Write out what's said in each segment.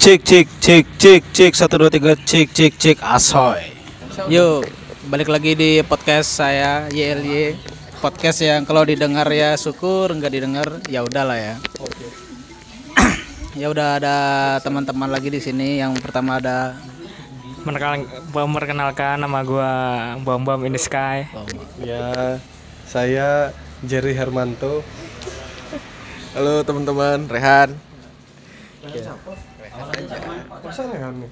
Cek cek cek cek cek satu dua tiga cek cek cek asoy. Yuk, balik lagi di podcast saya YLY. Podcast yang kalau didengar ya syukur, nggak didengar ya udahlah ya. ya udah ada teman-teman lagi di sini. Yang pertama ada memperkenalkan nama gua Bom Bom in the Sky. Ya, saya Jerry Hermanto. Halo teman-teman, Rehan. Masa nih?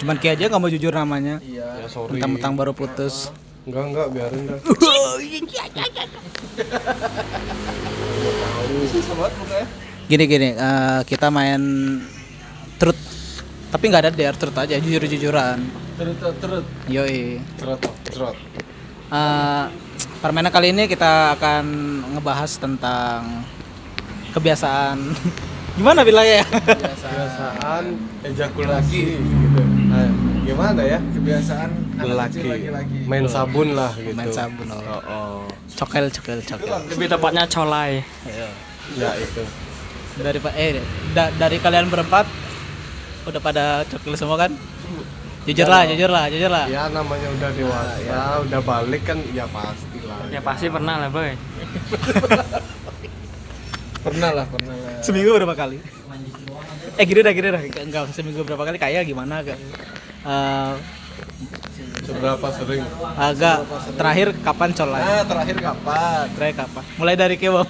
cuman Ki aja nggak mau jujur namanya. Ya sorry. Mentang-mentang baru putus. Enggak enggak biarin dah. Gini gini, eh, kita main truth. Tapi nggak ada dare truth aja, jujur-jujuran. Terus Yoi. Trot trot. Eh, permainan kali ini kita akan ngebahas tentang kebiasaan gimana bilangnya ya Kebiasaan ejakulasi gitu. Nah, gimana ya? kebiasaan Lelaki. Main sabun lah gitu. main sabun oh. Oh, oh. cokel cokel cokel Lebih tepatnya colai. Ya itu. dari pa- eh da- dari kalian berempat udah pada cokel semua kan jujur lah jujur lah jujur lah Ya namanya udah dewasa, udah balik kan ya pasti lah. Ya pasti pernah lah, boy. pernah lah, pernah lah. seminggu berapa kali eh gini dah gini dah enggak seminggu berapa kali kayak gimana agak Eh, Seberapa sering? agak terakhir kapan colai Ah, terakhir kapan? terakhir kapan mulai dari kebab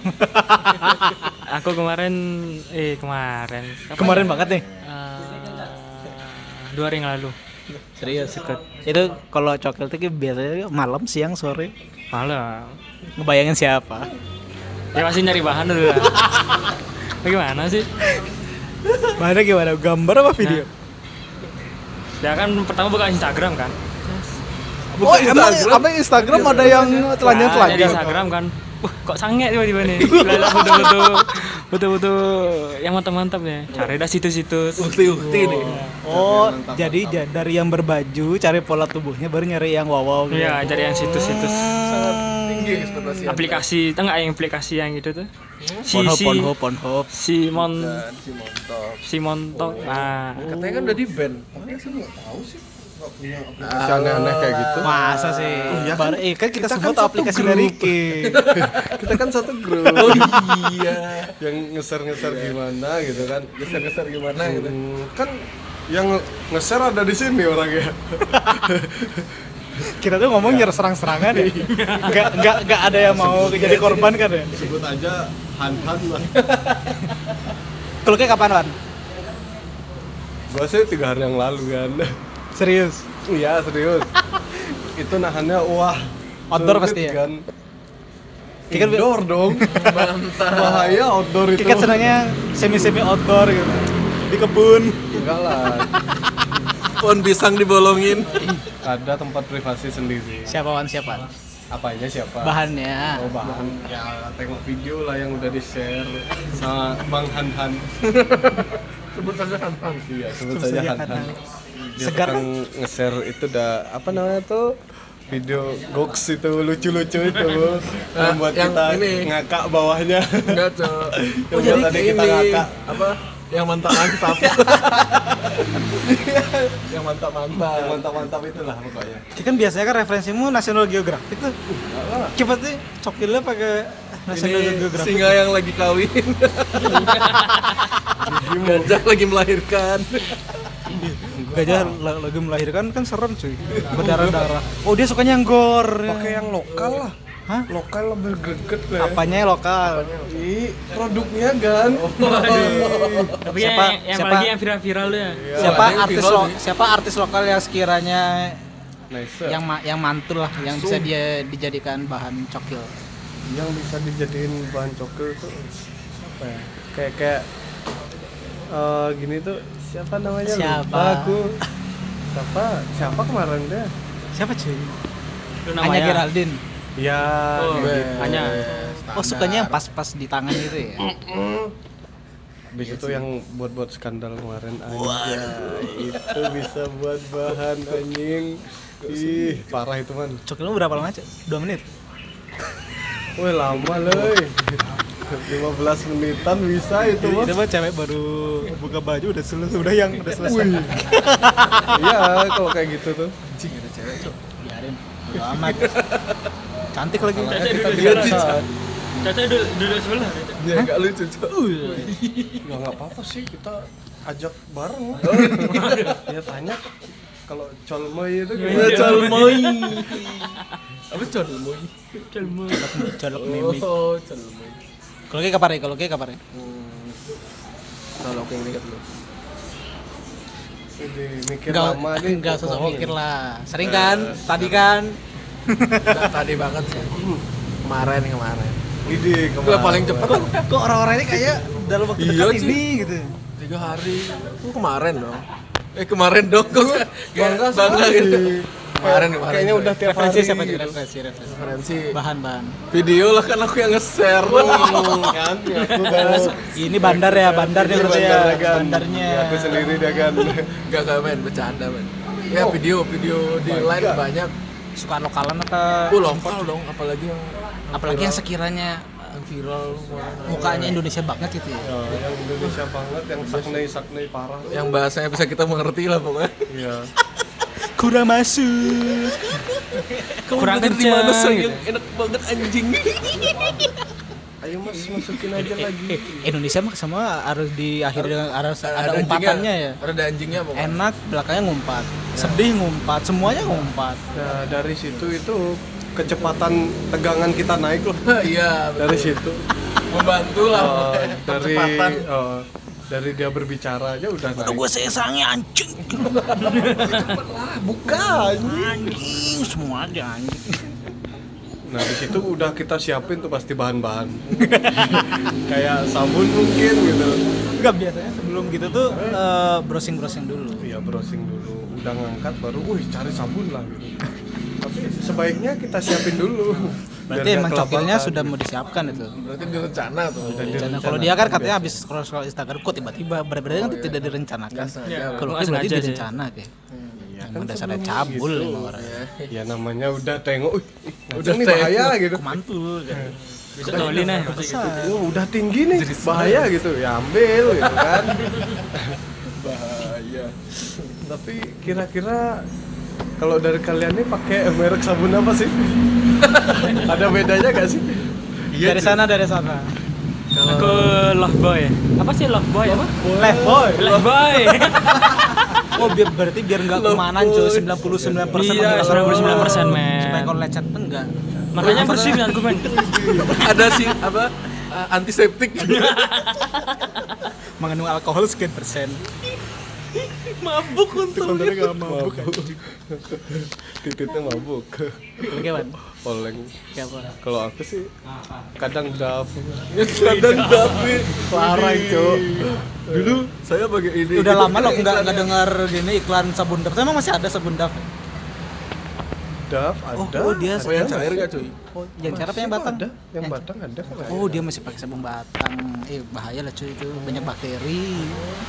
Aku kemarin eh kemarin. Kapan kemarin ya? banget nih Eh, dua hari yang lalu. serius itu kalau cokel itu biasanya malam siang sore Malam. ngebayangin siapa Ya pasti nyari bahan dulu lah. Bagaimana sih? Bahannya gimana? Gambar apa video? Ya kan pertama buka Instagram kan. oh, emang apa Instagram ada yang telanjang Nah, nyari Instagram kan. Wah, kok sange tiba-tiba nih. Lala betul-betul betul-betul yang mantap-mantap ya. Cari dah situs-situs. Ukti-ukti nih. Oh, jadi ja- dari yang berbaju cari pola tubuhnya baru nyari yang wow wow gitu. Iya, cari yang situs-situs Tinggi ekspektasi. aplikasi, enggak yang aplikasi yang gitu tuh. Si Pornhub, si Pornhub, Pornhub. Simon Dan si Montok. Simon Tok. Nah, Katanya kan udah di band. Makanya saya nggak tahu sih. Aplikasi aneh-aneh kayak gitu. Masa sih? Baru, eh, kan kita, semua tahu aplikasi dari Ricky. Kita kan satu grup. Oh iya. yang ngeser-ngeser gimana gitu kan. Geser-geser gimana gitu. Hmm, kan yang nge-share ada di sini orangnya. kita tuh ngomong nyerang serang-serangan ya. Enggak enggak enggak ada yang mau jadi korban kan ya. Sebut aja Han-Han lah. Kalau kayak kapan, Wan? Gua sih tiga hari yang lalu kan. Serius? Iya serius. itu nahannya wah. Outdoor pasti ya? Kan. Kikat Indoor dong. Bahaya outdoor itu. Kikat senangnya semi-semi outdoor gitu. Di kebun. Enggak lah. Pohon pisang dibolongin. Ada tempat privasi sendiri. Siapa Wan siapa? Apanya siapa? Bahannya. Oh bahan ya tengok video lah yang udah di share sama Bang Han Han. Sebut saja Han-Han. Iya sebut Sebut saja saja Dia Segar tukang nge-share itu dah apa namanya tuh video goks itu lucu-lucu itu membuat yang kita ini. ngakak bawahnya. Enggak, Cok. Yang buat tadi kita ngakak. apa? Yang mantap-mantap. yang mantap-mantap. Yang mantap-mantap itulah pokoknya. Ini kan biasanya kan referensimu National Geographic tuh. Coba sih cokilnya pakai National Ini Geographic. singa yang lagi kawin. Gajah lagi melahirkan. Gajah la- lagi melahirkan kan serem cuy. Berdarah-darah. Oh, dia sukanya yang gore. Pakai yang lokal lah. Hah? Lokal lebih greget lah. Apanya yang lokal? Ih, produknya kan. tapi Siapa- yang, yang siapa- yang viral-viral ya. siapa artis lo, sih. siapa artis lokal yang sekiranya Nice. yang ma- yang mantul lah yang bisa dia dijadikan bahan cokil. yang bisa dijadiin bahan cokil tuh apa ya kayak kayak eh, gini tuh siapa namanya Siapa? lupa aku siapa siapa kemarin deh Siapa cuy? Hanya namanya. Geraldine. ya Oh, gitu. hanya Oh, sukanya yang pas-pas di tangan itu ya. Habis itu yang buat-buat skandal kemarin aja itu bisa buat bahan anjing ih parah itu man Cokilnya berapa lama, Cok? 2 menit. Wih lama loh 15 menitan bisa itu mah. Itu mah cewek baru buka baju udah selesai, udah yang udah selesai. Iya, kalau kayak gitu tuh. Anjing ada cewek, Cok. Biarin. Bodo amat. Cantik lagi. Caca duduk sebelah. Caca duduk duduk sebelah. Dia agak lucu, Cok. Ya nggak apa-apa sih kita ajak bareng. ya tanya kalau colmoy itu gimana? Colmoy. Apa Colmoy? Colok mimik. Oh, Colmoy. Kalau kayak kapan ya? Kalau kayak kapan ya? Kalau aku yang dekat lu. Ini mikir Enggak, lama nih. enggak sosok bohong mikir lah. Sering kan? Tadi kan? Tadi banget sih. Kemarin kemarin. Ini Gua kemarin. paling cepat Kok, kok orang-orang ini kayak dalam waktu Iya, dekat Ci. ini gitu? tiga hari. Itu kemarin dong. Eh kemarin dong. Kok Bangga bangga sekali. gitu. Kemarin kemarin. Kayaknya udah tiap Referensi hari. siapa gitu. Referensi, referensi. referensi Bahan-bahan. video lah kan aku yang nge-share. Hmm, kan, Ini bandar ya, bandarnya Ini berarti ya. bandarnya, kan. Bandarnya. Ya, aku sendiri dia kan. Enggak enggak main bercanda, men. Ya Oh. video video di line God. banyak. Suka lokalan apa? Oh, lokal dong, apalagi yang Apalagi yang sekiranya viral mukanya Indonesia banget gitu ya. Ya, yang Indonesia banget, yang saknei-saknei parah. yang bahasanya bisa kita mengerti lah pokoknya. Iya. Kurang masuk. Kurang kenceng, gitu. Enak banget anjing. Ayo mas masukin aja lagi. Eh, Indonesia mah semua harus diakhiri dengan harus ada, anjingnya. umpatannya ya. Ada anjingnya pokoknya. Enak, belakangnya ngumpat. Sedih ngumpat, semuanya ngumpat. Nah dari situ itu kecepatan tegangan kita naik loh. Iya, Dari situ. membantu lah. Oh, dari oh, dari dia berbicara aja udah naik. Gue sesangnya anjing. Bukan. Anjing semua aja anjing. Nah di situ udah kita siapin tuh pasti bahan-bahan. Kayak sabun mungkin gitu. Enggak biasanya sebelum gitu tuh eh, browsing-browsing dulu. Iya browsing dulu. Udah ngangkat baru, wih cari sabun lah gitu. Tapi sebaiknya kita siapin dulu. Berarti emang cokilnya sudah mau disiapkan itu. Berarti direncana tuh. Dan kalau dia kan katanya habis scroll scroll Instagram kok tiba-tiba berarti kan itu tidak direncanakan. Nggak sengaja. Kalau Nggak kan berarti direncana kayak. Emang dasarnya cabul gitu. emang orang. Ya namanya udah tengok, "Wih, Udah nih tengok. bahaya gitu. Mantul. Bisa tolin ya. Oh, udah tinggi nih, bahaya gitu. Ya ambil gitu kan. Bahaya. Tapi kira-kira kalau dari kalian nih pakai merek sabun apa sih? Ada bedanya gak sih? Dari sana dari sana. Aku love boy. Apa sih love boy apa? Left boy. Love boy. Oh biar berarti biar nggak kemanan cuy 99 persen. Iya, 99%, men. Supaya kalau lecet pun enggak. Makanya bersih kan gue men. Ada sih apa uh, antiseptik. Mengandung alkohol sekian persen. Mabuk untung. Sebenarnya nggak mabuk. Titiknya mabuk. Bagaimana? Oleng. Kalau aku sih kadang dap. Kadang David Parah, Cok. Dulu saya pakai ini. Udah lama loh nggak nggak dengar gini iklan sabun daf. Emang masih ada sabun? Dap ada. oh, dia Oh yang cair gak cuy? Oh, yang cara apa yang batang? Ada. Yang batang ada kan? Oh, dia masih pakai sabun batang. Eh, bahaya lah cuy itu. Banyak bakteri.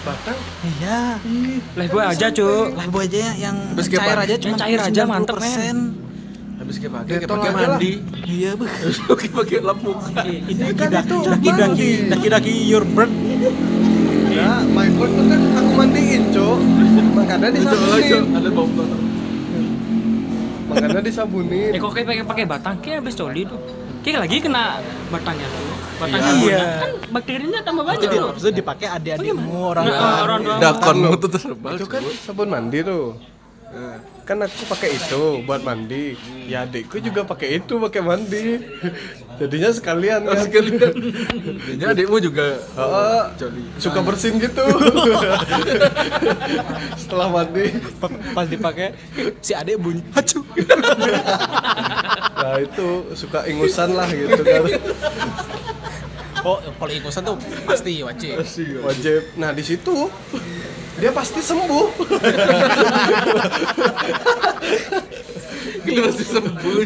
batang. Iya. Love boy aja, Cuk. Lah bu aja yang cair aja yang cuma cair aja mantep, men. Habis kayak pakai kayak pakai lah. mandi. Iya, Bu. Oke pakai lap muka. Ini kan itu daki daki daki daki your bird. Ya, my God tuh kan aku mandiin, Cok. Makanya lah Cok, disabunin. ada bau. Makanya disabunin. Eh kok kayak pakai pakai batang kayak habis coli tuh. Kayak lagi kena batangnya tuh. Batang Iya. sabunnya kan bakterinya tambah banyak Jadi tuh. itu dipakai adik-adikmu orang Nah, tua. orang tua. Dakonmu tuh terbal. Itu kan sabun mandi tuh. Kan aku pakai itu buat mandi. Ya adikku juga pakai itu pakai mandi. Jadinya sekalian Oh, kan. sekalian. Jadi adikmu juga suka bersin gitu. Setelah mandi. Pa- Pas dipakai si adik bunyi hacu. Nah, itu suka ingusan lah gitu kan. Oh, kalau ikusan tuh pasti wajib. Wajib. Nah, di situ dia pasti sembuh. Gitu masih sembuh.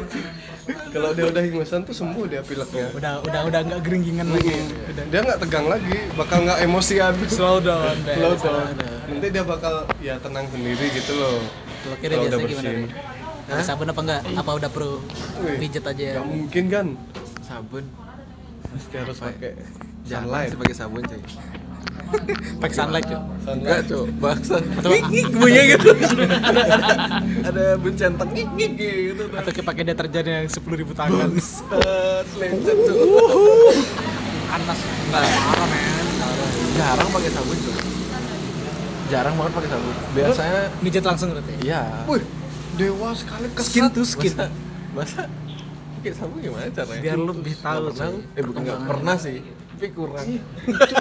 Kalau dia udah ingusan tuh sembuh dia pileknya. Udah udah udah nggak geringgingan lagi. Udah. Dia nggak tegang lagi, bakal nggak emosian. Slow down, deh. Slow down. Nanti dia bakal ya tenang sendiri gitu loh. Kalau kira Kalau udah biasa gimana? Ada sabun apa enggak? Apa udah pro Wih, pijet aja? Gak mungkin kan? Sabun. Pasti harus pakai Jangan sunlight. sih pakai sabun cuy. Pakai sunlight cuy Enggak cuy, bangsa. Ngik bunyi gitu. ada ada ada bencentang ngik ngik gitu. atau kayak pakai deterjen yang sepuluh ribu tangan Set, lencet tuh. panas nggak parah men Jarang pakai sabun cuy. Jarang banget pakai sabun. Biasanya mijit langsung berarti iya. Wih, dewa sekali skin kesat. to skin Masa, masa pakai sabun gimana caranya? Biar lu lebih tahu. Eh bukan nggak pernah sih, tapi kurang.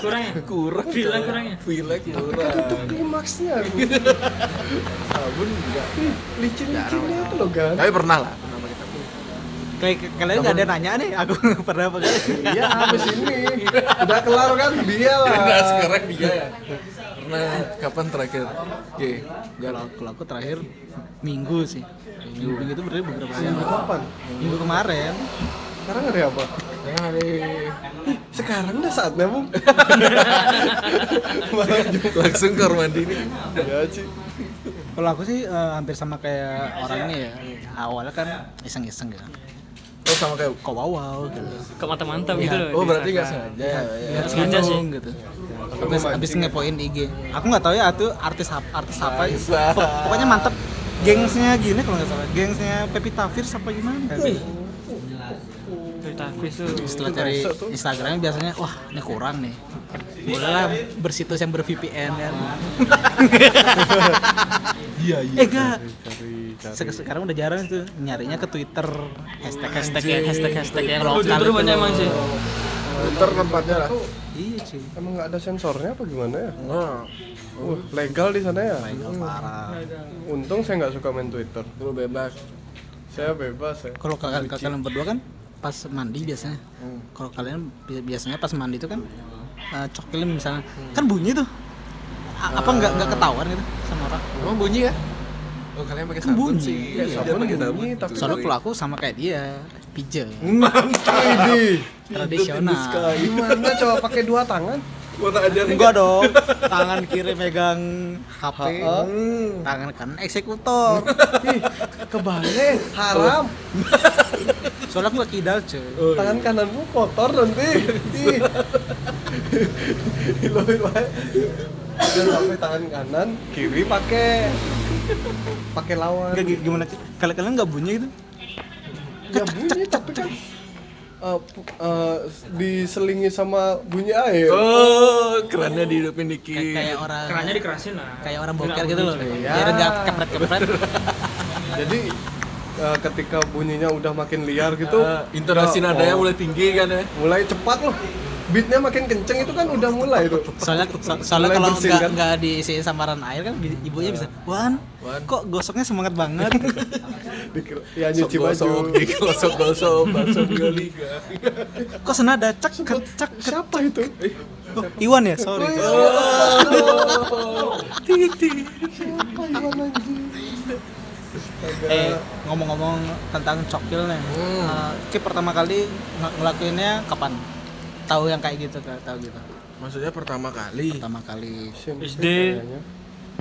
kurang ya kurang. Coy. kurang ya? Kurang. Itu klimaksnya. Sabun enggak. Licin-licinnya itu loh kan. Tapi pernah lah, pernah pakai sabun. kayak kalian nggak ada nanya nih aku pernah apa kali Iya, habis ini. Udah kelar kan dia lah. Nah, sekarang dia ya. Pernah kapan terakhir? Oke, kalau kalau aku terakhir minggu sih minggu minggu itu berarti beberapa hari lalu. Kapan? minggu kemarin Sekarang hari apa? Jangan hari Sekarang udah saatnya, Bung. langsung ke kamar mandi nih. Ya, Ci. kalau aku sih eh, hampir sama kayak orang ini ya. Awalnya kan iseng-iseng gitu. Oh sama kayak kok wow wow gitu. Kok mantap-mantap gitu loh Oh berarti nggak sengaja ya. Lihat sengaja sih. gitu. Habis habis ngepoin IG aku nggak tahu ya itu artis artis apa. Ya. Pokoknya mantep. Gengsnya gini kalau nggak salah. Gengsnya Pevita Pierce apa gimana Tafis tuh setelah cari Instagramnya biasanya wah ini kurang nih bolehlah bersitus yang ber VPN kan Iya iya. eh enggak sekarang udah jarang tuh nyarinya ke Twitter hashtag hashtag ya hashtag hashtag yang oh lokal Twitter itu banyak emang sih Twitter tempatnya lah. iya sih Emang nggak ada sensornya apa gimana ya? Nah, Uh, legal di sana ya? Legal parah Untung saya nggak suka main Twitter. lu bebas. Saya bebas ya. kalau kalian kalian berdua kan pas mandi biasanya. Hmm. kalau kalian bi- biasanya pas mandi itu kan uh, cokilin misalnya. Kan bunyi tuh. A- apa nggak nggak ketahuan gitu sama orang. Emang bunyi ya? Oh kalian pakai Kan sabun bunyi. sih. Iya, Dia sabun pakai bunyi, tapi- soalnya kalau aku sama kayak dia pijel Mantap. Ini. Tradisional. Gimana coba pakai dua tangan? Gua tak ajarin. enggak dong tangan kiri megang HP Hmm. tangan kanan eksekutor Ih, kebalik, haram. soalnya aku nggak kidal cuy Tangan kananmu kotor nanti. Ih. Iloin wae. Dan sampai tangan kanan, kiri pakai pakai lawan. Gimana sih? kalian kalian nggak bunyi gitu Ya bunyi tapi kan eh, pu- eh, diselingi sama bunyi air. Oh, kerannya dihidupin dikit. kayak orang kerannya dikerasin lah kayak orang boker gitu loh Iya. biar nggak kepret kepret Jadi eh, ketika bunyinya udah makin liar gitu, Ah, intonasi oh, nadanya oh, mulai tinggi kan ya. mulai cepat loh. Beatnya makin kenceng itu kan udah mulai tuh. soalnya so- soalnya Mulai kalau nggak kan? nggak diisi samaran air kan ibunya bisa wan Wan. kok gosoknya semangat banget Ya nyuci baju. Gosok, digosok-gosok, bakso liga. kok senada cek cek cek Siapa itu? Oh, Iwan ya sorry Siapa Iwan anjing? eh ngomong-ngomong tentang cokil nih eh, Ki pertama kali ng- ngelakuinnya kapan tahu yang kayak gitu kan tahu gitu Maksudnya pertama kali. pertama kali SMP SD. kayaknya.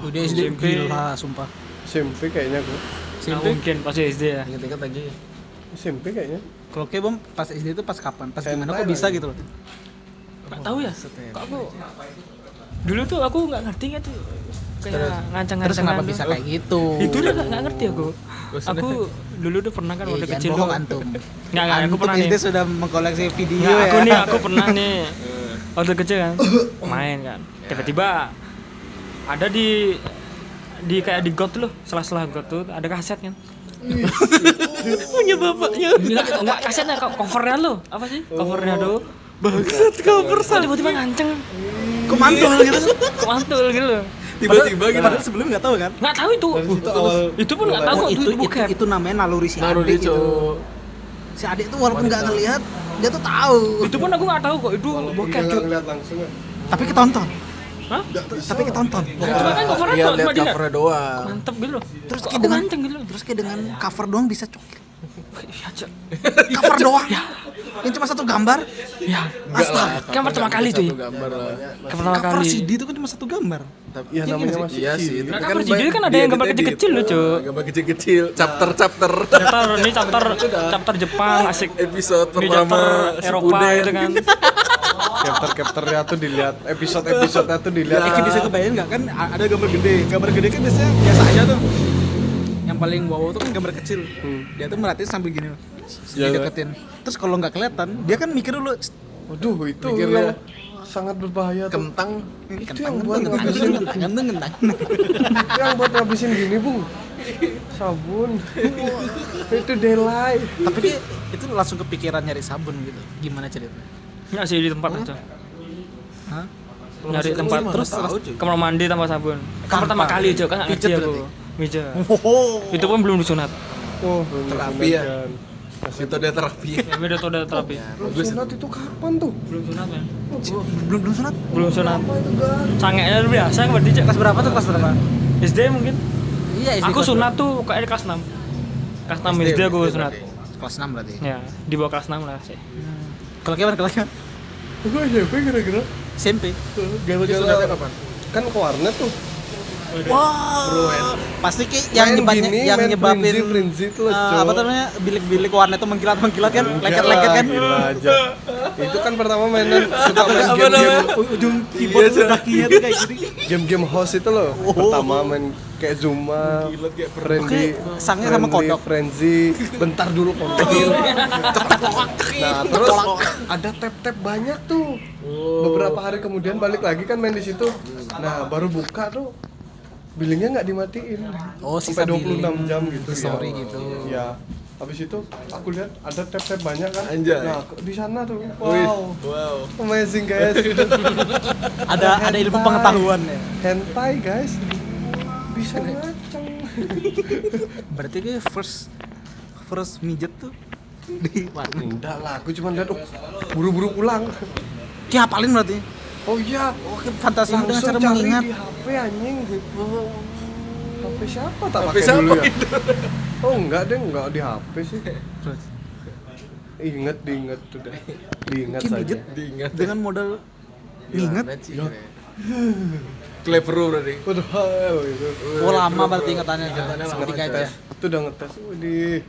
udah SD SMP. gila sumpah SMP kayaknya gua. nggak SMP mungkin pasti SD ya Ingat-ingat lagi. SMP kayaknya. kalau kayak bom pas SD itu pas kapan pas Hentai gimana kok bisa lagi. gitu loh nggak tahu ya kok aku dulu tuh aku nggak ngerti tuh kayak ngancang-ngancangan terus kenapa bisa kayak gitu? Itu udah nggak ngerti aku. Aku dulu tuh pernah kan waktu kecil bohong tuh. Antum. Nggak nggak aku pernah nih. sudah mengkoleksi video ya aku nih aku pernah nih. Waktu kecil kan main kan. Tiba-tiba ada di di kayak di got loh sela-sela got tuh ada kaset kan. Punya bapaknya. Enggak kasetnya co- covernya lo apa sih? Covernya tuh. Bangsat cover tiba-tiba nganceng? Kok mantul gitu? Kok mantul gitu? loh Tiba-tiba gitu. padahal sebelum nggak tahu kan nggak tahu itu awal itu pun nggak tahu kok itu, itu itu, itu namanya naluri si adik di gitu. cowok. Si adik tuh walaupun nggak ngelihat, dia tuh tahu. itu pun aku nggak tahu kok itu bokep ya. Tapi ketonton. Hah? Tapi ketonton. Itu kan covernya Iya, kok lihat cuma dia covernya doang. mantep gitu loh Terus kayak dengan gitu terus kayak dengan cover doang bisa cokil. Iya, Cok. Cover doang. Yang cuma satu gambar. ya Astaga. kan pertama kali tuh ya gambar lah. Kan pertama Cover kali CD itu kan cuma satu gambar. Tapi Ya namanya masih iya sih. itu kan kan banyak judulnya kan ada yang gambar kecil-kecil loh, Cuk. Ah, Gambar kecil-kecil, chapter-chapter. chapter ini chapter chapter Jepang asik Episode ini pertama chapter Eropa gitu kan Chapter-chapternya tuh dilihat, episode-episodenya tuh dilihat. Ya, Iki bisa kebayang nggak kan ada gambar gede. Gambar gede kan biasanya biasa aja tuh. Yang paling wow tuh kan gambar kecil. Dia tuh merhatiin sambil gini loh. Ya, Dideketin. Terus kalau nggak kelihatan, dia kan mikir dulu. Waduh, itu Mikirnya. yang sangat berbahaya tuh. Kentang. Itu Kentang, yang buat kentang, ngabisin, kentang, kentang, kentang. yang buat ngabisin gini, Bung. Sabun. itu daylight. Tapi dia itu langsung kepikiran nyari sabun gitu. Gimana ceritanya? nggak sih di tempat aja Hah? nyari tempat terus kamar mandi tanpa sabun Tanpa. pertama kali aja kan nggak ngerti aku Oh. itu pun belum disunat Oh, belum Terapi ya? Metode terapi. ya udah terapi Belum sunat itu kapan tuh? belum sunat kan Belum belum sunat. belum sunat lu biasa kan berarti Cek. Kelas berapa tuh kelas berapa? SD mungkin Iya, SD aku sunat tuh kayaknya kelas 6 kelas 6 SD aku sunat? Kelas 6 berarti. ya di bawah kelas 6 lah sih Kalau gimana kalau gimana? Gue SMP kira-kira. SMP. Sunatnya Gara-gara kapan? kan ke warnet tuh. Wah, pasti ki yang nyebabnya gini, yang nyebabin frenzy, frenzy itu loh, Cok. apa namanya bilik-bilik warnet itu mengkilat-mengkilat kan, lengket-lengket kan. Gila aja. itu kan pertama mainan suka main Apa game-game namanya? U- Ujung keyboard Iya, kakinya tuh kayak gini. game-game house itu loh. Pertama main kayak Zuma, kayak Friendly, Oke, sangnya sama kodok. Frenzy, bentar dulu kodok. nah, terus ada tap-tap banyak tuh. Beberapa hari kemudian balik lagi kan main di situ. Nah, baru buka tuh billingnya nggak dimatiin. Oh, sampai sisa 26 billing. jam gitu. Sorry ya. gitu. Ya. Habis itu aku lihat ada tap-tap banyak kan. Anjay. Nah, di sana tuh. Wih, Wow. Wow. Amazing guys. Ada ada ilmu Hentai. pengetahuan ya. Hentai guys. Bisa ngacang. Berarti dia first first mijet tuh di warnet. Enggak lah, aku cuma lihat oh, buru-buru pulang. Dia hafalin berarti. Oh iya, Oke, fantasi dengan cara cari mengingat. di HP anjing. HP siapa tak HP pakai siapa dulu ya? itu? Oh enggak deh, enggak di HP sih. Terus Ingat, diingat tuh deh. Diingat Ki saja. Diingat. dengan modal ingat. Gimana, Ci? Clever berarti. Waduh, hal itu. Oh lama berarti ingatannya. Ingatannya lama, Seketika Cok. aja. Itu udah ngetes, waduh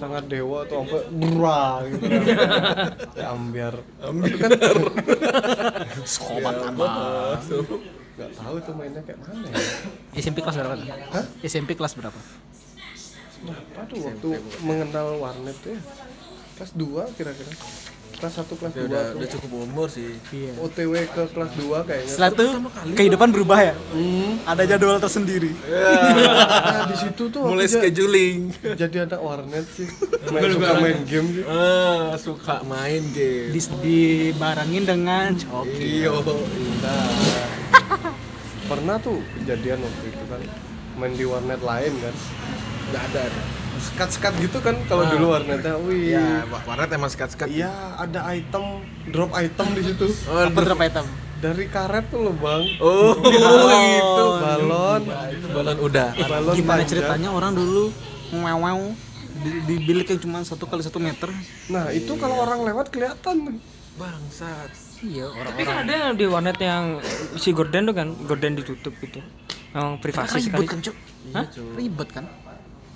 sangat dewa tuh sampai brah gitu ya ambiar Ambiar. Sobat Ya, apa? nggak tahu tuh mainnya kayak mana ya SMP kelas berapa? Hah? SMP kelas berapa? Berapa tuh waktu mengenal warnet tuh ya? Kelas 2 kira-kira. Kelas 1 kelas 2 Dia udah udah cukup umur sih. Iya. OTW ke kelas 2 kayaknya. Setelah itu kehidupan berubah ya. Hmm. Ada jadwal tersendiri. Nah, di situ tuh Mulai scheduling. jadi anak warnet sih. Main suka main game sih. Ah, suka main game. Di, dibarengin dengan coki. Iyo. Nah, pernah tuh kejadian waktu itu kan main di warnet lain kan. Enggak ada. Sekat-sekat gitu kan kalau Ah. dulu warnetnya. Wih. Iya, warnet emang sekat-sekat. Iya, ada item, drop item di situ. Oh, Apa berapa item? Dari karet tuh loh, Bang. Oh, gitu. Balon. Itu balon udah. Balon Gimana panjang. ceritanya orang dulu ngeweng di, di bilik yang cuma satu kali satu meter. Nah, itu kalau orang lewat kelihatan. Bangsat. Iya tapi kan ada yang di warnet yang si gorden tuh kan gorden ditutup gitu memang privasi sekali Ribet kan cuk? Hah? Ribet kan?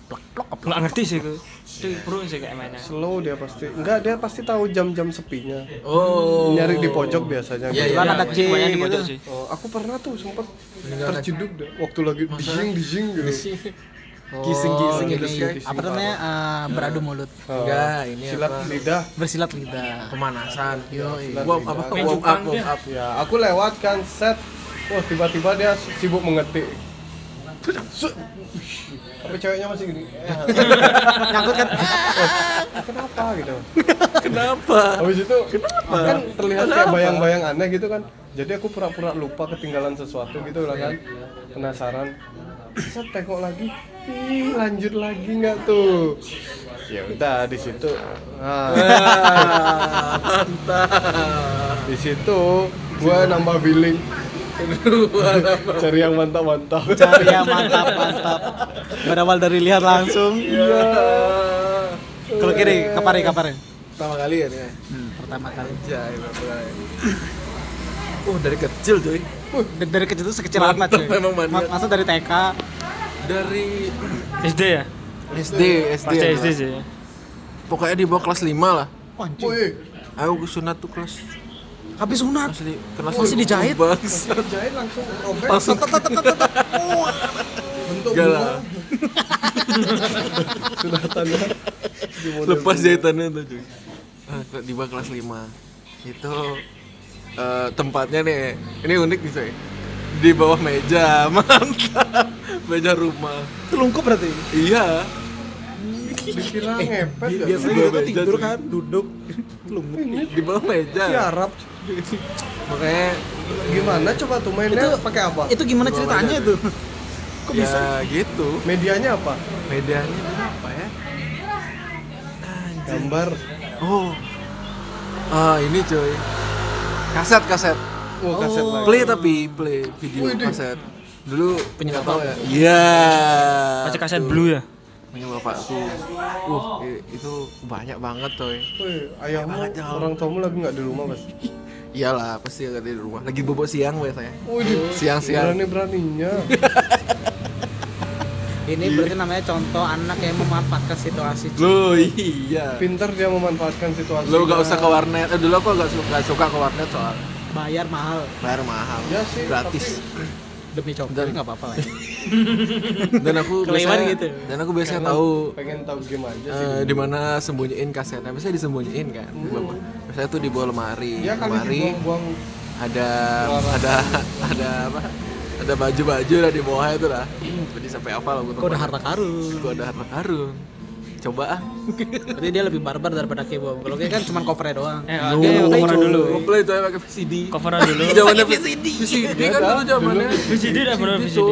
Plak plak plak. nggak ngerti sih gue itu pro sih kayak mainnya Slow dia pasti. Enggak, dia pasti tahu jam-jam sepinya. Oh. Nyari di pojok biasanya. Iya, iya. ada masih banyak di pojok gitu. sih Oh, aku pernah tuh Meninggalkan. terciduk deh waktu lagi dijing dijing gitu. Gising-gising Oh, gitu ini, guys. Apa namanya? eh, beradu mulut. Oh, Enggak, ini silat apa? lidah. Bersilat lidah. Pemanasan. Yo. Warm apa? Warm jungkang up, warm up. Ya, aku lewat kan set. Wah, tiba-tiba dia sibuk mengetik. Tapi ceweknya masih gini. Eh, Nyangkut kan? Kenapa gitu? Kenapa? Habis itu kan terlihat kayak bayang-bayang aneh gitu kan. Jadi aku pura-pura lupa ketinggalan sesuatu gitu lah kan. Penasaran. Set tengok lagi. Ih, lanjut lagi nggak tuh? Ya udah di situ. Ah, di situ gua nambah billing. Cari yang mantap-mantap. Cari yang mantap mantap. Berawal dari lihat langsung. Iya. Kalau kiri, kapare kapare. Pertama kali ya nih. Hmm, pertama kali. Kali. Oh, dari kecil cuy. dari, dari kecil itu sekecil apa Mantap, cuy memang masa dari TK Dari SD ya SD, SD. pasti ya, SD sih Pokoknya di bawah kelas 5 lah. Anjing. Wih, Aku sunat tuh kelas habis sunat kelas li, kelas Masih dijahit? Bangsa. jahit langsung robek. Langsung Bentuk Gak bunga. lah. Sunatannya Lepas jahitannya tuh cuy. Ah, di bawah kelas 5 Itu eh, tempatnya nih, ini unik nih coy. Di bawah meja, mantap. Meja rumah. itu lungkup berarti Iya. Dikira ngepet ya. biasanya kita tidur kan duduk lungkup Di bawah meja. Tiarap. Makanya Gimana coba tuh mainnya Itu- pakai apa? itu gimana ceritanya itu Kok ya bisa? gitu. Medianya apa? Medianya apa ya? Gambar. Oh. Ah, ini coy. Kaset kaset. Oh, kaset lagi. Play tapi play video kaset. Dulu Punya tahu ya. Iya. masih kaset Tuh. blue ya Punya bapakku. Uh, itu banyak banget coy. Wih, ayahmu Banget, jauh. orang tuamu lagi nggak di rumah mas. Iyalah, pasti ada di rumah. Lagi bobo siang biasanya. Siang-siang. berani beraninya. ini berarti namanya contoh anak yang memanfaatkan situasi cuy. Lo iya. Pinter dia memanfaatkan situasi. Lo gak usah ke warnet. Eh, dulu aku gak suka, gak suka ke warnet soal bayar mahal bayar mahal. Ya sih, Gratis. Demi coklat Dan- nggak apa-apa lah ya. Dan aku biasanya, gitu. dan aku biasanya Karena tahu pengen tahu aja sih. eh, di mana sembunyiin kasetnya. Biasanya disembunyiin kan. Biasanya tuh di bawah lemari. ya lemari dibuang-buang. ada ada ada apa? Ada baju-baju lah di bawahnya tuh lah. Jadi sampai hafal aku kok udah harta karun Gua ada harta karun. Coba ah. berarti dia lebih barbar daripada kebom kalau kayak kan cuma covernya doang eh oke coveran dulu Komplain tuh pakai VCD. coveran dulu Zamannya VCD. VCD kan dulu zamannya. VCD dah bener VCD.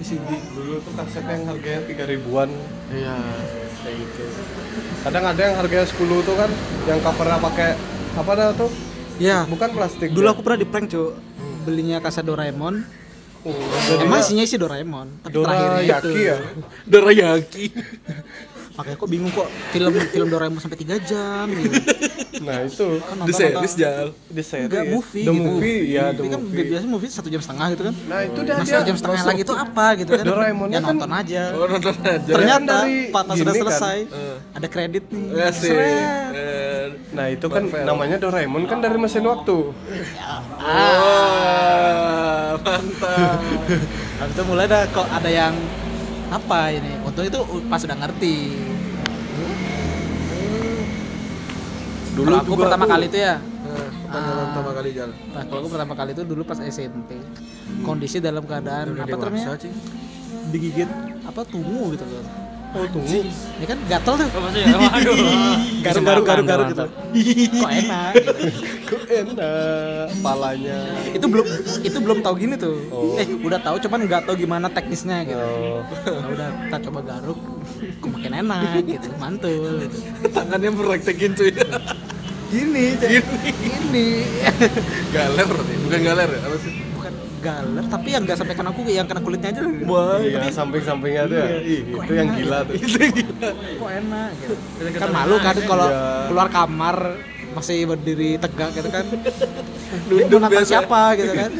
VCD dulu tuh kaset yang harganya tiga ribuan Iya. kayak gitu. Kadang ada yang harganya 10 tuh kan, yang covernya pakai apa dah tuh? ya Bukan plastik. dulu ya. aku pernah di prank cuy belinya kaset Doraemon Oh, emang isinya isi Doraemon tapi Dora terakhirnya itu Yaki ya. Dorayaki. makanya kok bingung kok film film Doraemon sampai 3 jam gitu Nah itu kan The series jal. di series. Enggak, movie The gitu. movie, ya the Tapi kan movie. biasanya movie satu jam setengah gitu kan Nah itu dah Nah, dia satu jam setengah lagi itu apa gitu kan Doraemonnya ya kan- nonton aja Oh nonton aja. ternyata dari pas sudah gini kan. selesai Eh. ada kredit nih Ya sih. Eh, Nah itu kan namanya Doraemon kan dari mesin waktu. Wah, mantap. Habis itu mulai dah kok ada yang apa ini? Untung itu pas udah ngerti. Dulu aku pertama aku- kali itu ya. Nah, pertama pertama kali jalan. nah kalau aku pertama kali itu dulu pas SMP kondisi dalam keadaan Udah apa namanya digigit. Apa tungu gitu loh Oh tunggu. ini kan gatel tuh oh maksudnya waduh garu garu garu garu gitu kok enak. Kok enak palanya. itu belum itu belum tahu gini tuh eh udah tahu cuman nggak tahu gimana teknisnya gitu Oh. Nah, udah kita coba garuk kok makin enak gitu mantul gitu. Tangannya praktekin cuy. gini Cak. gini galer. Bukan galer ya? Apa sih? Galer tapi yang nggak sampai kena kuku yang kena kulitnya aja Wah, Iya samping-sampingnya tuh ya. Ih, itu yang gila tuh. kok enak gitu. Kan malu kan kalau Iya. keluar kamar masih berdiri tegak gitu kan. Duduk nonton biasa. siapa gitu kan.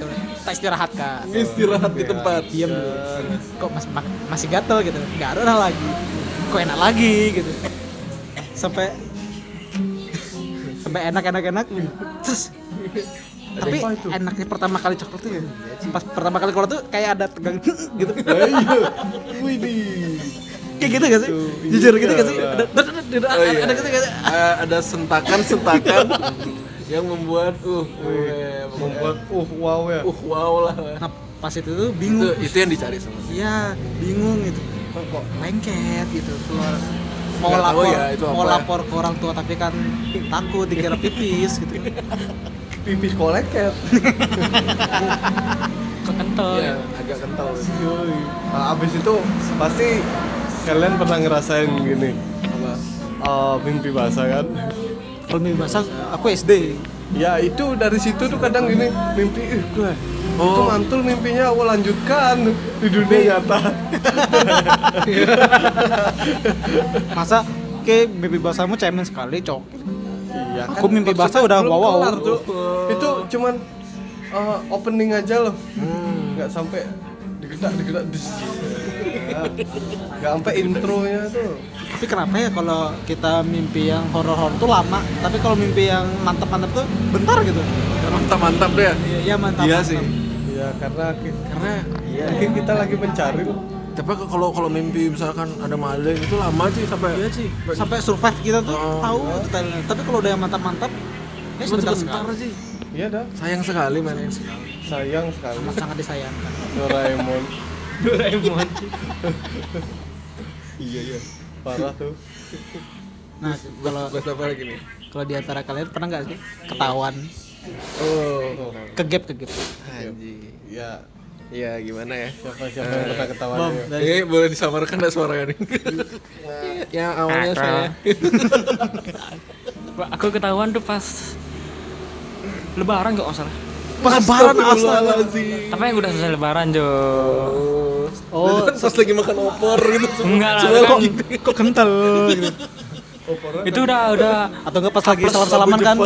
Kita istirahat kan Istirahat di tempat. diam dulu. Kok masih masih gatel gitu. Nggak ada lagi. Kok enak lagi gitu. Sampai sampai enak enak enak terus tapi itu? enaknya pertama kali coklat tuh ya pas pertama kali keluar tuh kayak ada tegang gitu iya. Widih. kayak gitu gak sih Tuh, jujur gitu gak sih iya. ada ada, ada, Oh, iya. gitu gak sih Eh, ada sentakan-sentakan yang membuat uh, Membuat uh wow ya. uh wow lah. nah pas itu tuh Itu bingung itu yang dicari semua. iya bingung gitu kok, kok lengket gitu keluar mau lapor ya itu mau apa. lapor ke orang tua tapi kan takut dikira pipis gitu Pipis koleket. kekental Iya, agak kental. Yoi. Nah, abis itu pasti kalian pernah ngerasain gini. Apa? eh, mimpi basah kan? kalau mimpi basah aku SD Ya itu dari situ tuh kadang gini mimpi ih gue itu mantul mimpinya aku lanjutkan di dunia nyata. masa ke mimpi basahmu cemen sekali cok Iya Aku mimpi basah udah belum wow, wow. Itu cuman eh, opening aja loh. Nggak sampai digedak digedak dis Ya, nggak sampai intronya tuh. Tapi kenapa ya kalau kita mimpi yang horor-horor tuh lama, tapi kalau mimpi yang mantap-mantap tuh bentar gitu. mantap-mantap deh Iya, iya mantap. iya sih. Ya karena karena mungkin kita lagi mencari. loh tapi kalau kalau mimpi misalkan ada maling itu lama sih sampai Iya sih. Sampai survive kita tuh Oh. tahu detailnya. Tapi kalau udah yang mantap-mantap, ya sebentar sebentar sekali. sih. Iya dah. Sayang sekali man sayang sekali. Amat sangat disayangkan. Doraemon. Doraemon. Iya iya. Parah tuh. Nah, kalau apa lagi nih? kalau di antara kalian pernah nggak sih ketahuan? Oh. Kegap. Kegap? anjing. Ya ya gimana ya? Siapa siapa yang pernah ketahuan Bom, ya? dari ini boleh disamarkan nggak suaranya nih ya awalnya saya. Aku ketahuan tuh pas lebaran kok nggak salah. Pas lebaran astaga. Astagfirullahaladzim. tapi yang udah selesai lebaran jo. Oh, pas lagi makan opor gitu. Enggak lah kan, kok kental gitu. Itu udah udah. Atau enggak pas lagi Pas salam-salaman lagu kan?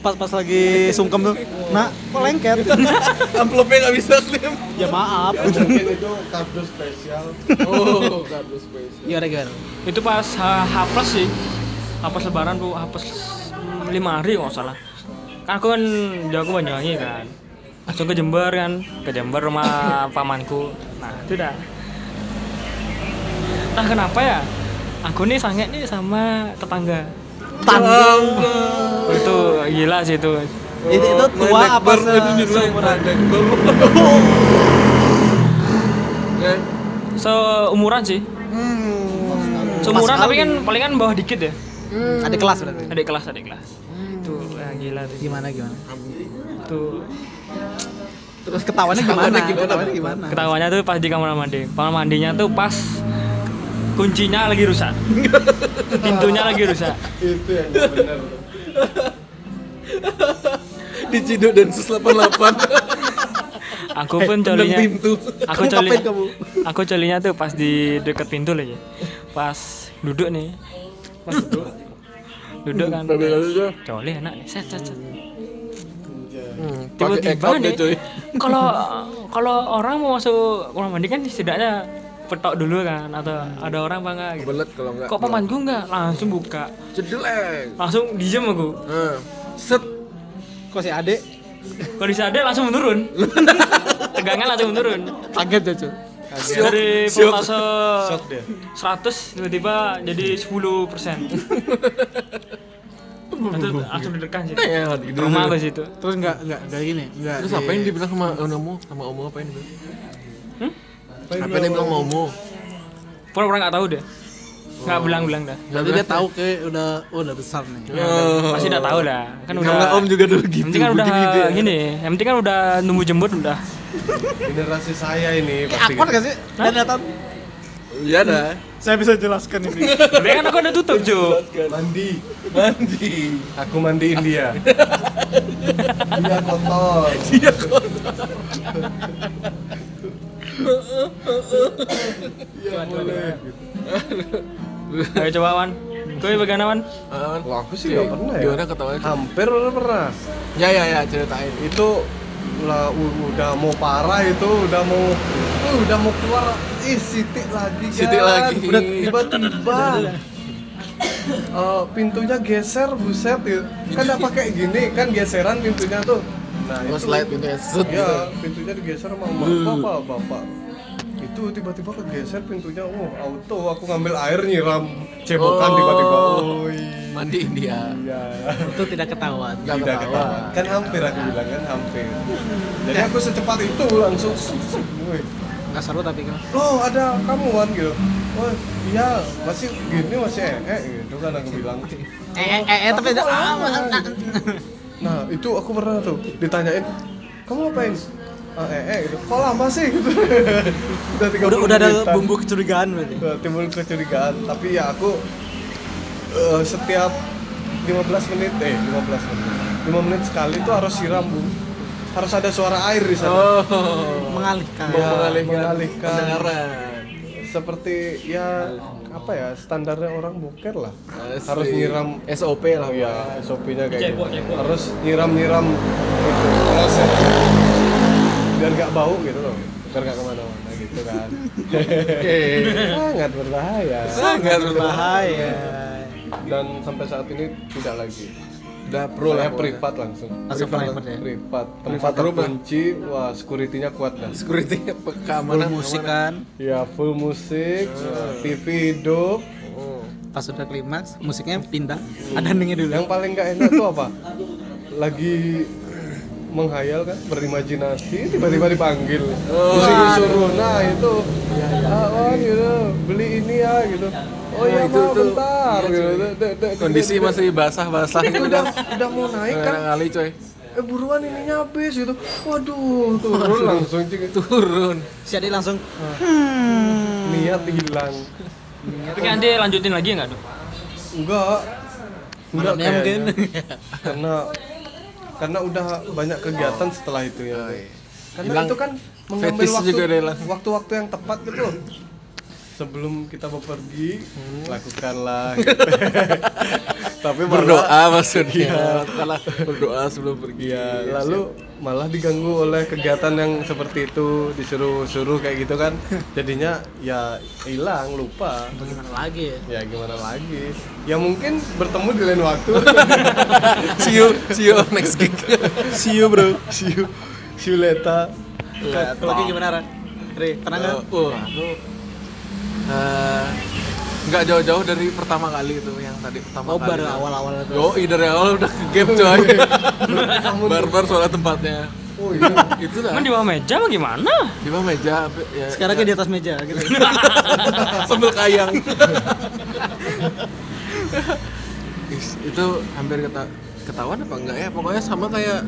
Pas pas lagi sungkem tuh. Nah, kok lengket? amplopnya nggak bisa slim ya maaf. itu kardus spesial oh kado spesial Gimana gimana? itu pas H, H plus sih. H plus lebaran tuh H plus mm, lima hari nggak salah. Kan aku kan jago Banyuwangi kan. Langsung ke Jember kan. Ke Jember rumah pamanku. Nah itu dah. Nah kenapa ya aku nih sange nih sama tetangga Tanggung. Oh, itu gila sih itu Itu itu tua apa se- seumuran? Kan? seumuran sih seumuran Pas tapi kan paling kan bawah dikit ya Ada kelas berarti. adik kelas adik kelas tuh ya, gila tuh Gimana gimana? tuh Terus ketawanya gimana? Ketawanya gimana? ketawanya tuh pas di kamar mandi kamar mandinya tuh pas kuncinya lagi rusak. Pintunya lagi rusak. Itu yang benar tuh. di Ciduk Densus 88 aku pun colinya pintu. aku coli aku colinya tuh pas di deket pintu lagi. Pas duduk nih. Pas duduk? Duduk kan. Coli enak nih. Set set set. Hmm, tiba-tiba nih kalau kalau orang mau masuk kamar mandi kan setidaknya petok dulu kan atau ada orang apa enggak gitu. belet kalau nggak kok pamanku enggak. langsung buka. Jedeleng langsung diem aku. Nah, set. Kok si Ade? Kondisi ada langsung menurun. Tegangan langsung menurun. Kaget ya, cuy. dari dia. 100 tiba-tiba jadi 10 persen. Itu langsung deg-degan sih. Ya gitu rumah aku situ. Terus enggak enggak enggak gini, enggak. terus apa yang dibilang sama onomu sama omu apa yang dibilang apa yang dibilang sama omu pura-pura nggak tahu deh nggak bilang-bilang dah. Berarti dia tahu kayak udah oh, udah besar nih. pasti udah tahu dah. Kan udah Karena om juga dulu yang gitu penting kan udah dia. gini yang penting kan udah numbuh jembut udah. Generasi saya ini pasti akun gak sih? Dan datang. iya dah. Saya bisa jelaskan ini. tapi kan aku udah tutup cu mandi. Mandi. Aku mandiin dia dia kotor Iya boleh. ayo coba wan Kowe bagaimana wan. Wah, aku sih nggak pernah ya. Gimana ketawanya? Hampir pernah. Ya ya ya ceritain. Itu lah udah mau parah itu, udah mau uh, udah mau keluar ih sitik lagi kan. Sitik lagi. Udah tiba-tiba eh, pintunya geser buset gitu. Kan udah pakai gini kan geseran pintunya tuh. Nah, Oh slide pintunya set. Ya, pintunya digeser sama bapak, bapak, bapak. Itu tiba-tiba kegeser pintunya, oh auto, aku ngambil air nyiram cebokan Oh. tiba-tiba. Oh, Mandiin dia. iya. Itu tidak ketahuan. Nggak Tidak ketawa. ketahuan. Kan hampir aku bilang kan hampir. Jadi aku secepat itu langsung Woi, Enggak seru tapi kan. Loh ada kamu Wan gitu Oh iya masih gini masih eh, gitu kan aku bilang Eh eh eh, tapi ada ah, Nah itu aku pernah tuh ditanyain Kamu ngapain? Ah, eh, eh gitu Kok lama sih? Gitu. udah 30 udah udah ada menitan. bumbu kecurigaan berarti. Udah timbul kecurigaan Tapi ya aku eh, setiap 15 menit eh 15 menit 5 menit sekali tuh harus siram bu harus ada suara air di sana Oh. Mengalihkan. Ya, mengalihkan mengalihkan. pendengaran. seperti ya apa ya standarnya orang boker lah. Asik. harus nyiram SOP lah oh ya SOP-nya kayak gitu. harus nyiram nyiram itu kloset bau gitu loh. Biar nggak ke mana-mana gitu kan. Sangat berbahaya. Sangat Bahaya. dan sampai saat ini tidak lagi udah pro lah privat langsung. Langsung. private ya? privat tempat terkunci wah security-nya kuat dah. Security Full keamanan musik kan. ya full musik TV hidup. Oh. Pas udah klimaks, musiknya pindah. Ada endingnya dulu. yang paling nggak enak tuh apa? Lagi menghayal kan berimajinasi tiba-tiba dipanggil. Disuruh suruh nah itu ah, oh gitu. Beli ini ya gitu oh iya itu mau tuh. bentar. Iya, gitu kondisi masih basah-basah itu udah udah mau naik kan? Kali coy eh buruan ininya habis gitu. Waduh turun langsung cik turun. Si Adi langsung niat hilang. Tapi nanti lanjutin lagi nggak tuh? enggak. Enggak mungkin. kayaknya. karena karena udah banyak kegiatan setelah itu ya Oh, iya. karena Hilang itu kan mengambil waktu waktu-waktu yang tepat gitu sebelum kita bepergi Hmm. lakukanlah tapi malah- berdoa maksudnya. Kalah berdoa sebelum pergi. Ya lalu malah diganggu oleh kegiatan yang seperti itu disuruh-suruh kayak gitu kan. Jadinya ya hilang lupa. Bagaimana lagi ya? ya gimana lagi? Ya mungkin bertemu di lain waktu. See you see you next gig. See you bro. See you. See you later. Lagi gimana? Re, pernah nggak? Eh, eh, nggak jauh-jauh dari pertama kali itu yang tadi pertama Oh kali baru awal-awal itu. Yo, dari awal udah ke game coy. Barbar soalnya tempatnya. oh iya Itu lah. Emang di bawah meja apa gimana? Di bawah meja ya, Sekarang kan di atas meja gitu. sambil kayang. Is- itu hampir keta ketahuan apa enggak ya? Pokoknya sama kayak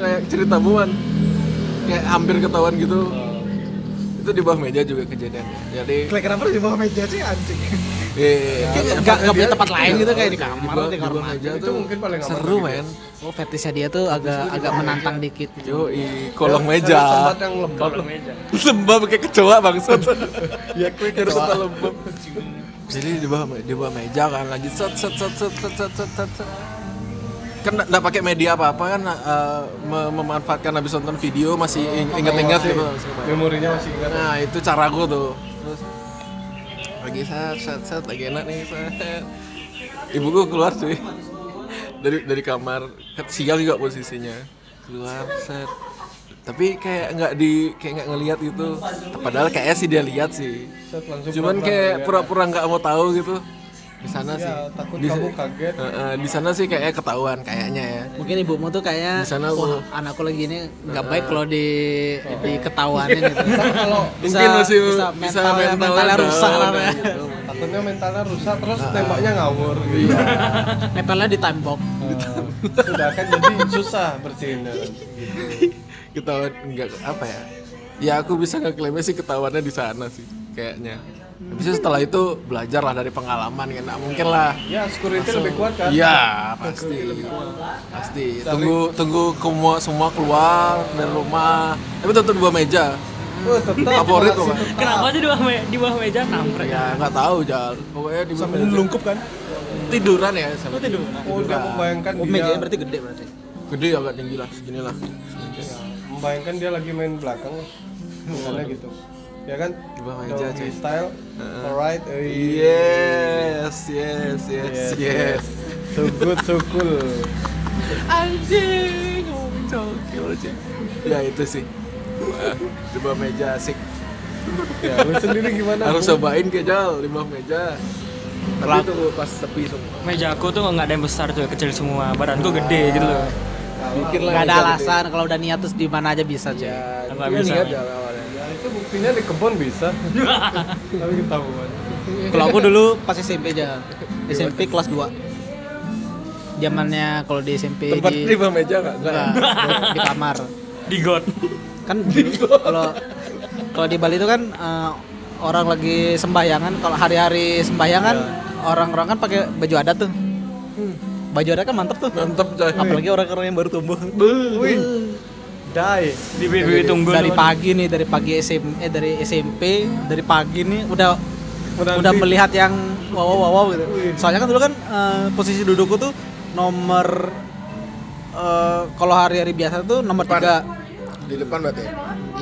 kayak cerita buan. Kayak hampir ketahuan gitu. Itu di bawah meja juga kejadiannya. Jadi Klik kenapa di bawah meja sih anjing? eh Nggak nggak punya tempat lain gitu kayak di kamar di kamar bawah meja Itu tuh mungkin paling seru gitu. men. Oh fetishnya dia tuh agak agak menantang dikit. Yo, kolong meja. tempat yang lembab meja. lembab kayak kecoa bangsat. ya kue harus tak lembab. Jadi di bawah di bawah meja kan lagi set set set set set set set set. Kan nggak- pakai media apa-apa kan eh, me- memanfaatkan habis nonton video masih ing- inget-inget gitu. memorinya masih ingat Nah, itu caraku tuh. Terus lagi set set set lagi enak nih set. Ibuku keluar cuy. Dari dari kamar, Kan sial juga posisinya. Keluar set. Tapi kayak nggak di kayak nggak ngelihat gitu. Padahal kayaknya sih dia lihat sih. Cuman kayak pura-pura nggak mau tahu gitu. Di sana Ya, sih. takut Di- kamu kaget. Heeh, di sana sih kayaknya ketahuan kayaknya ya. Mungkin ibumu tuh kayaknya Di sana wah aku- anakku lagi ini nggak baik kalau di di ketahuanin gitu. kalau Mungkin masih bisa bisa mentalnya, mentalnya mentalnya rusak kayak namanya. gitu. takutnya mentalnya rusak terus tembaknya ngawur gitu Iya. Nempelnya di time box. Nah, sudah kan jadi susah bersihinnya gitu. ketahuan enggak apa ya ya aku bisa ngeklaimnya sih ketahuannya di sana sih kayaknya Habis itu setelah itu belajar lah dari pengalaman kan. Nggak mungkin lah ya security lebih kuat kan? Iya pasti. Pasti. Tunggu tunggu semua semua keluar dari rumah. Tapi tetap di bawah meja. Oh, tetap favorit kok. Kenapa sih di bawah, me- di bawah meja kampret? ya nggak tahu jal. Pokoknya di bawah Sambil meja. lungkup kan? tiduran ya sambil tiduran. oh, udah membayangkan Oh dia mejanya berarti gede berarti. gede agak tinggi lah segini lah membayangkan dia lagi main belakang. Misalnya gitu ya kan? Meja, Doggy cuy. style alright eh, yes yes yes Yes, yes. so good so cool. Anjing cokil aja ya itu sih. Di bawah meja asik. Ya lu sendiri gimana harus cobain ke jal di bawah meja. Tapi itu pas sepi semua. Meja aku tuh nggak ada yang besar tuh, kecil semua. Badanku gede gitu loh. bikin Gak ada alasan. Kalau udah niat terus di mana aja bisa cuy. Nggak Dia bisa. niat buktinya di kebun bisa tapi ketahuan Kalau aku dulu pas SMP aja. SMP kelas 2. Zamannya kalau di SMP tempat di di bawah meja nggak di kamar. Di got. Kan kalau kalau di Bali itu kan eh, orang lagi sembahyangan, kalau hari-hari sembahyangan orang-orang kan pakai baju adat tuh. Baju adat kan mantep tuh. mantep coy Apalagi orang-orang yang baru tumbuh. wih die Di BBB tunggu dari pagi nih, dari pagi SM, eh dari SMP, dari pagi nih udah Menanti. udah melihat yang wow wow wow gitu. Soalnya kan dulu kan eh, posisi dudukku tuh nomor eh, kalau hari-hari biasa tuh nomor Depan. tiga di depan berarti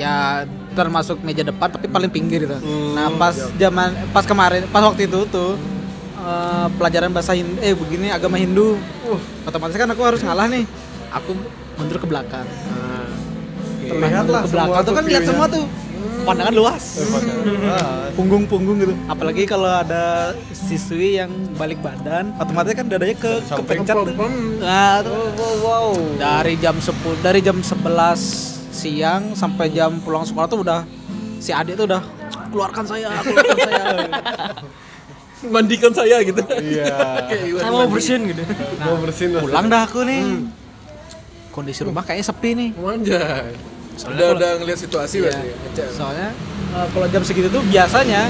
ya? termasuk meja depan tapi paling pinggir gitu. Hmm, nah pas zaman pas kemarin pas waktu itu tuh eh, pelajaran bahasa Hindu eh begini agama Hindu. Uh, otomatis kan aku harus ngalah nih. Aku mundur ke belakang. Terlihat Mundur lah ke belakang semua tuh kan lihat view-nya. semua tuh. Pandangan luas. Ah, Punggung-punggung gitu. Apalagi kalau ada siswi yang balik badan, otomatis kan dadanya ke kepencet. tuh. Nah, wow wow dari jam 10 dari jam 11 siang sampai jam pulang sekolah tuh udah si adik tuh udah keluarkan saya keluarkan saya Mandikan saya gitu. iya Saya mau bersihin gitu. mau bersihin pulang dah aku nih kondisi rumah kayaknya sepi nih Manjay. Soalnya Udah kalau- udah ngeliat situasi Iya. berarti. Ngecek. soalnya eh, kalau jam segitu tuh biasanya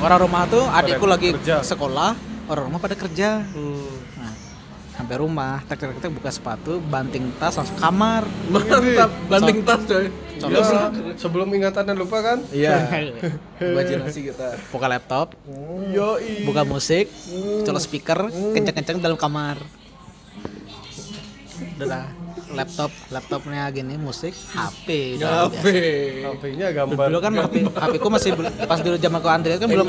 orang rumah tuh adikku lagi kerja. sekolah orang rumah pada kerja Hmm. nah, sampai rumah tek tek tek buka sepatu banting tas langsung kamar Mantap, banding tas coy. Ya, sebelum ingatan dan lupa kan Iya. Imajinasi kita. buka laptop yoi buka musik, colok speaker, kenceng-kenceng dalam kamar. Udah dah. Laptop, laptopnya gini musik, HP. udah HP. HP-nya gambar Dulu kan HP, HP ku masih pas dulu zaman ku Android kan belum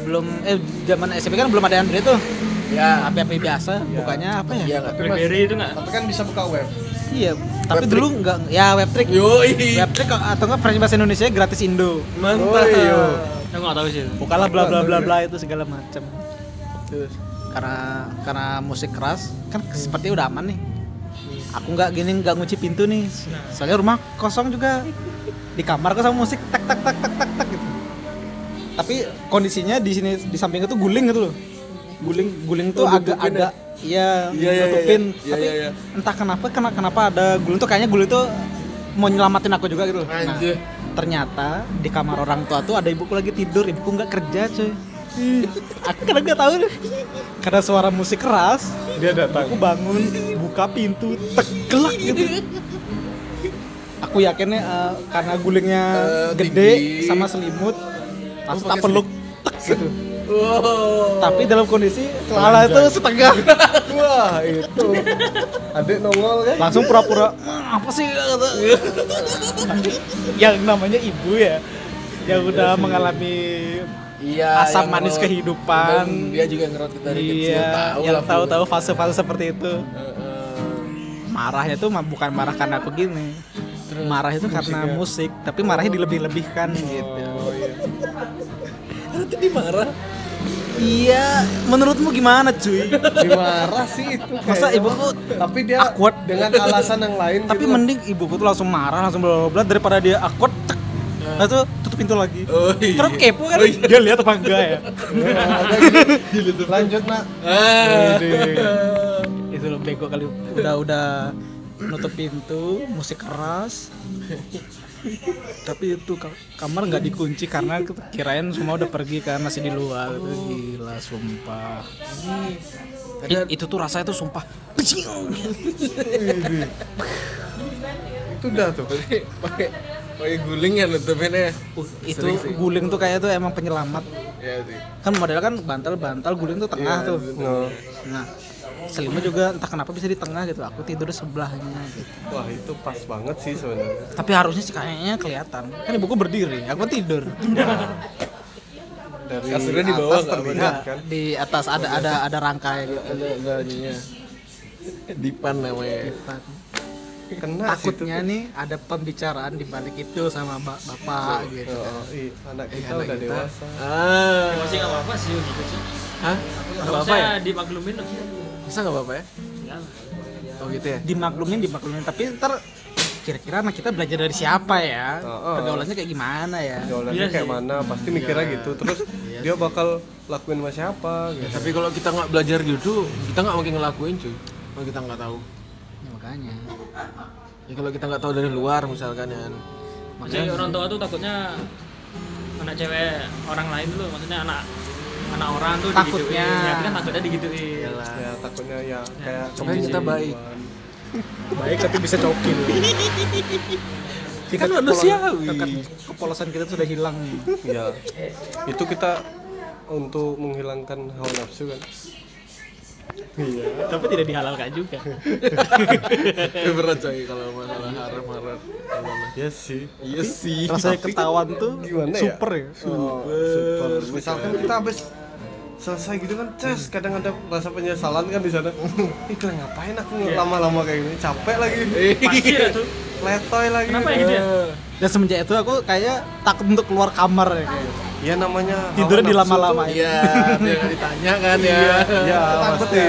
belum eh zaman SMP kan belum ada Android tuh. Ya. HP HP biasa, bukannya apa ya? Iya? Blackberry itu nggak? tapi kan bisa buka web Iya, tapi dulu enggak ya Webtrick. Yoi. Webtrick atau enggak versi bahasa Indonesia gratis Indo. Mantap. Iya. Aku nggak tahu sih. Bukalah bla bla bla bla itu segala macam. Karena karena musik keras kan seperti udah aman nih. Aku nggak gini nggak ngunci pintu nih. Soalnya rumah kosong juga. Di kamar kok sama musik tak tak tak tak tak tak gitu. Tapi kondisinya di sini di samping itu guling gitu loh. Guling guling tuh Oh, agak nutupin ya? agak iya Iya, iya, iya, nutupin. iya. Tapi Iya, iya, entah kenapa kena, kenapa ada guling tuh kayaknya guling tuh mau nyelamatin aku juga gitu loh. Nah, ternyata di kamar orang tua tuh ada ibuku lagi tidur ibuku nggak kerja cuy aku kadang nggak tahu deh karena suara musik keras dia datang. aku bangun buka pintu tegelak gitu. Aku yakinnya eh, karena gulingnya Eh, gede tinggi. sama selimut langsung tak pakai peluk tek gitu. Wow. tapi dalam kondisi celana itu setengah. Wah itu. Adik nongol kan? Langsung pura-pura "Hmm, apa sih? Kata. yang namanya ibu ya yang udah mengalami Iya. asam manis ngerot. kehidupan. Dia juga ngerot kita dari kecil. iya Tahu yang tahu-tahu fase-fase seperti itu marahnya tuh bukan marah karena aku gini marah itu karena musik tapi marahnya dilebih-lebihkan gitu Nanti dimarah. iya menurutmu gimana cuy dimarah sih itu masa ibuku tapi dia awkward dengan alasan yang lain tapi gitu. mending ibuku tuh langsung marah langsung bla daripada dia awkward cek nah tuh tutup pintu lagi. Oh iya. terus kepo kan. Dia lihat apa enggak ya? Lanjut nak. Ah. itu loh bego kali. Udah udah nutup pintu musik keras. Tapi itu ka- kamar nggak dikunci karena kirain semua udah pergi kan masih di luar. Itu gila sumpah. I- itu tuh rasanya tuh sumpah. Itu udah tuh Pakai pakai pakai guling ya nutupinnya. Uh, itu sih. guling tuh kayaknya tuh emang penyelamat Ya sih. kan modelnya kan bantal bantal guling tuh tengah tuh no. nah selimut juga entah kenapa bisa di tengah gitu aku tidur di sebelahnya gitu wah itu pas banget sih sebenarnya tapi harusnya sih kayaknya kelihatan kan ibuku berdiri aku tidur dari Kasurnya di bawah terlihat Nah, kan di atas ada ada ada rangkai gitu Ada ada ininya. Dipan namanya. Kena takutnya nih ada pembicaraan di balik itu sama ba- bapak gitu Oh, iya, anak kita anak udah kita. dewasa Ah. Masih nggak apa-apa sih gitu sih. Hah? Nggak apa-apa ya? Dimaklumin loh. Masa nggak apa-apa ya? Oh gitu ya? dimaklumin dimaklumin tapi ntar kira-kira anak kita belajar dari siapa ya Oh, oh. pergaulannya kayak gimana ya Jawabannya Iya kayak sih. mana pasti mikirnya gitu terus dia bakal lakuin sama siapa gitu Tapi kalau kita nggak belajar gitu, kita nggak mungkin ngelakuin cuy. Kalau kita nggak tahu. Ya, makanya Ya kalau kita nggak tahu dari luar misalkan ya. Maksudnya orang tua tuh takutnya anak cewek orang lain dulu, maksudnya anak anak orang tuh Takutnya. digituin. Ya, kan takutnya digituin. ya takutnya ya kayak Makanya kita baik. baik tapi bisa cokil Kan manusiawi. kepolosan kita sudah hilang ya itu kita untuk menghilangkan hawa nafsu kan Tapi tidak dihalalkan juga. Berat coy kalau masalah haram haram. Iya sih. Iya sih. Rasanya ketahuan tuh Gimana ya? super ya. Oh, super. Misalkan kita habis selesai gitu kan, ces kadang ada rasa penyesalan kan di sana. Ih, kalian ngapain aku lama-lama kayak gini? Capek lagi. Pasti ya tuh. Letoy lagi. Kenapa ya gitu ya? Dan semenjak itu aku kayak takut untuk keluar kamar ya kayak. Ya namanya Tidurnya nafsu dilama-lamain. tuh. Iya, biar nggak ditanya kan ya. Iya, pasti.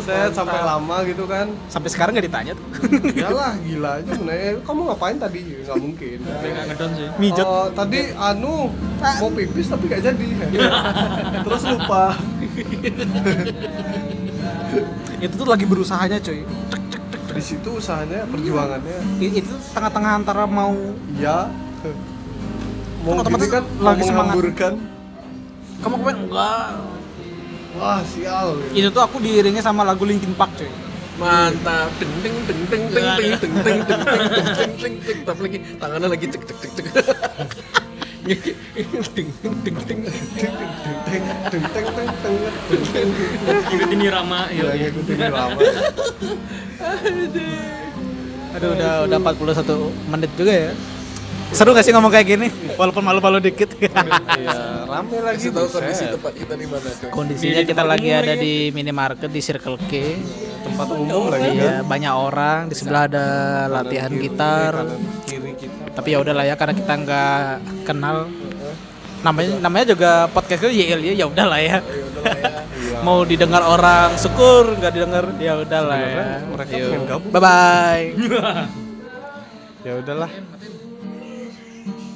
Saya sampai lama gitu kan. Sampai sekarang nggak ditanya tuh. Yalah, gila aja. Nah, kamu ngapain tadi? Nggak mungkin. Nggak ngedon sih. Mijot. Oh, tadi anu mau pipis tapi gak jadi. Terus lupa. itu tuh lagi berusahanya cuy. Di situ usahanya, perjuangannya. Itu tengah-tengah antara mau Ya. Mau Otomatis kan lagi lagi semangat. kamu kemarin enggak. Wah, sial. Itu tuh aku diiringi sama lagu Linkin Park cuy. Mantap. Deng deng deng deng deng deng deng deng deng deng deng deng deng deng tapi lagi tangannya lagi cek cek cek cek. Deng deng deng deng deng. Teng teng teng teng teng teng. Ikutin irama. Ya Iya. ngikutin lama. Aduh udah udah 41 menit juga ya. Seru gak sih ngomong kayak gini? Walaupun malu-malu dikit. Iya, rame lagi. Kasih tahu kondisi tempat kita di mana coy. Kondisinya kita lagi ada di minimarket di Circle K. tempat umum lagi kan. Iya, banyak orang di sebelah ada latihan gitar. Tapi ya udahlah ya karena kita nggak kenal. Namanya namanya juga podcast itu YL ya ya udahlah ya. Mau didengar orang syukur, nggak didengar ya udahlah ya. Bye bye. Ya udahlah.